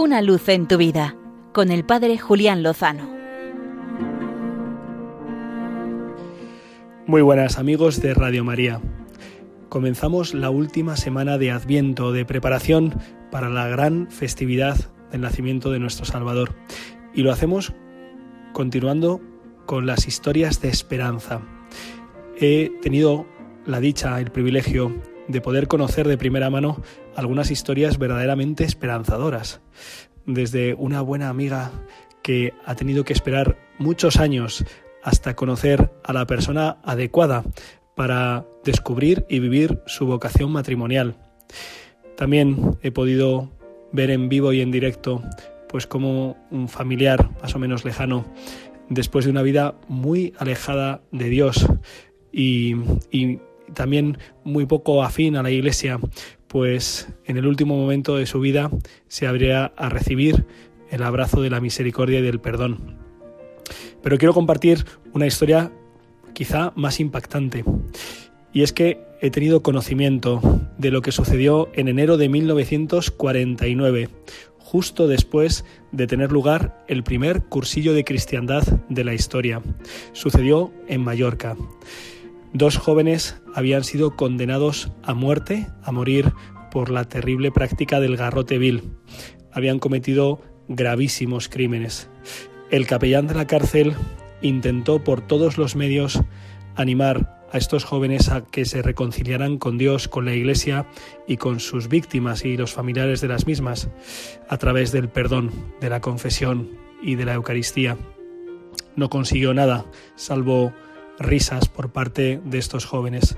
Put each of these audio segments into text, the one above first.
Una luz en tu vida con el Padre Julián Lozano. Muy buenas amigos de Radio María. Comenzamos la última semana de Adviento, de preparación para la gran festividad del nacimiento de nuestro Salvador. Y lo hacemos continuando con las historias de esperanza. He tenido la dicha, el privilegio de poder conocer de primera mano algunas historias verdaderamente esperanzadoras. Desde una buena amiga que ha tenido que esperar muchos años hasta conocer a la persona adecuada para descubrir y vivir su vocación matrimonial. También he podido ver en vivo y en directo pues como un familiar más o menos lejano después de una vida muy alejada de Dios y, y también muy poco afín a la Iglesia, pues en el último momento de su vida se habría a recibir el abrazo de la misericordia y del perdón. Pero quiero compartir una historia quizá más impactante, y es que he tenido conocimiento de lo que sucedió en enero de 1949, justo después de tener lugar el primer cursillo de cristiandad de la historia. Sucedió en Mallorca. Dos jóvenes habían sido condenados a muerte, a morir por la terrible práctica del garrote vil. Habían cometido gravísimos crímenes. El capellán de la cárcel intentó por todos los medios animar a estos jóvenes a que se reconciliaran con Dios, con la Iglesia y con sus víctimas y los familiares de las mismas, a través del perdón, de la confesión y de la Eucaristía. No consiguió nada, salvo risas por parte de estos jóvenes.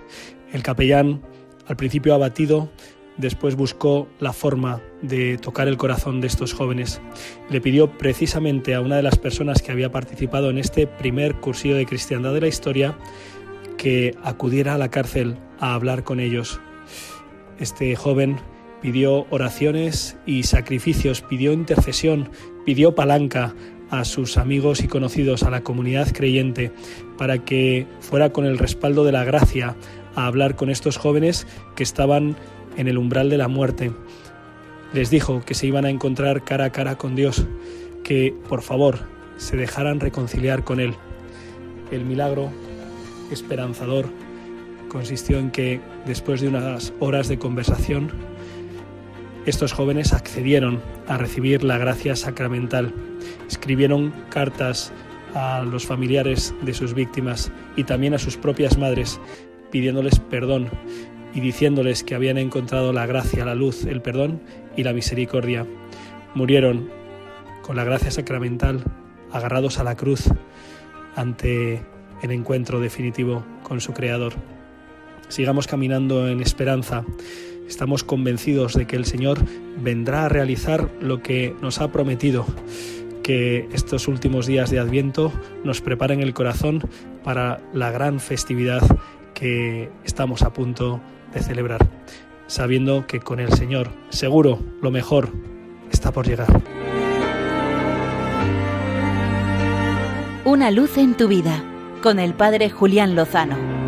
El capellán, al principio abatido, después buscó la forma de tocar el corazón de estos jóvenes. Le pidió precisamente a una de las personas que había participado en este primer cursillo de cristiandad de la historia que acudiera a la cárcel a hablar con ellos. Este joven pidió oraciones y sacrificios, pidió intercesión, pidió palanca a sus amigos y conocidos, a la comunidad creyente, para que fuera con el respaldo de la gracia a hablar con estos jóvenes que estaban en el umbral de la muerte. Les dijo que se iban a encontrar cara a cara con Dios, que por favor se dejaran reconciliar con Él. El milagro esperanzador consistió en que después de unas horas de conversación, estos jóvenes accedieron a recibir la gracia sacramental. Escribieron cartas a los familiares de sus víctimas y también a sus propias madres pidiéndoles perdón y diciéndoles que habían encontrado la gracia, la luz, el perdón y la misericordia. Murieron con la gracia sacramental, agarrados a la cruz ante el encuentro definitivo con su Creador. Sigamos caminando en esperanza. Estamos convencidos de que el Señor vendrá a realizar lo que nos ha prometido que estos últimos días de Adviento nos preparen el corazón para la gran festividad que estamos a punto de celebrar, sabiendo que con el Señor seguro lo mejor está por llegar. Una luz en tu vida con el Padre Julián Lozano.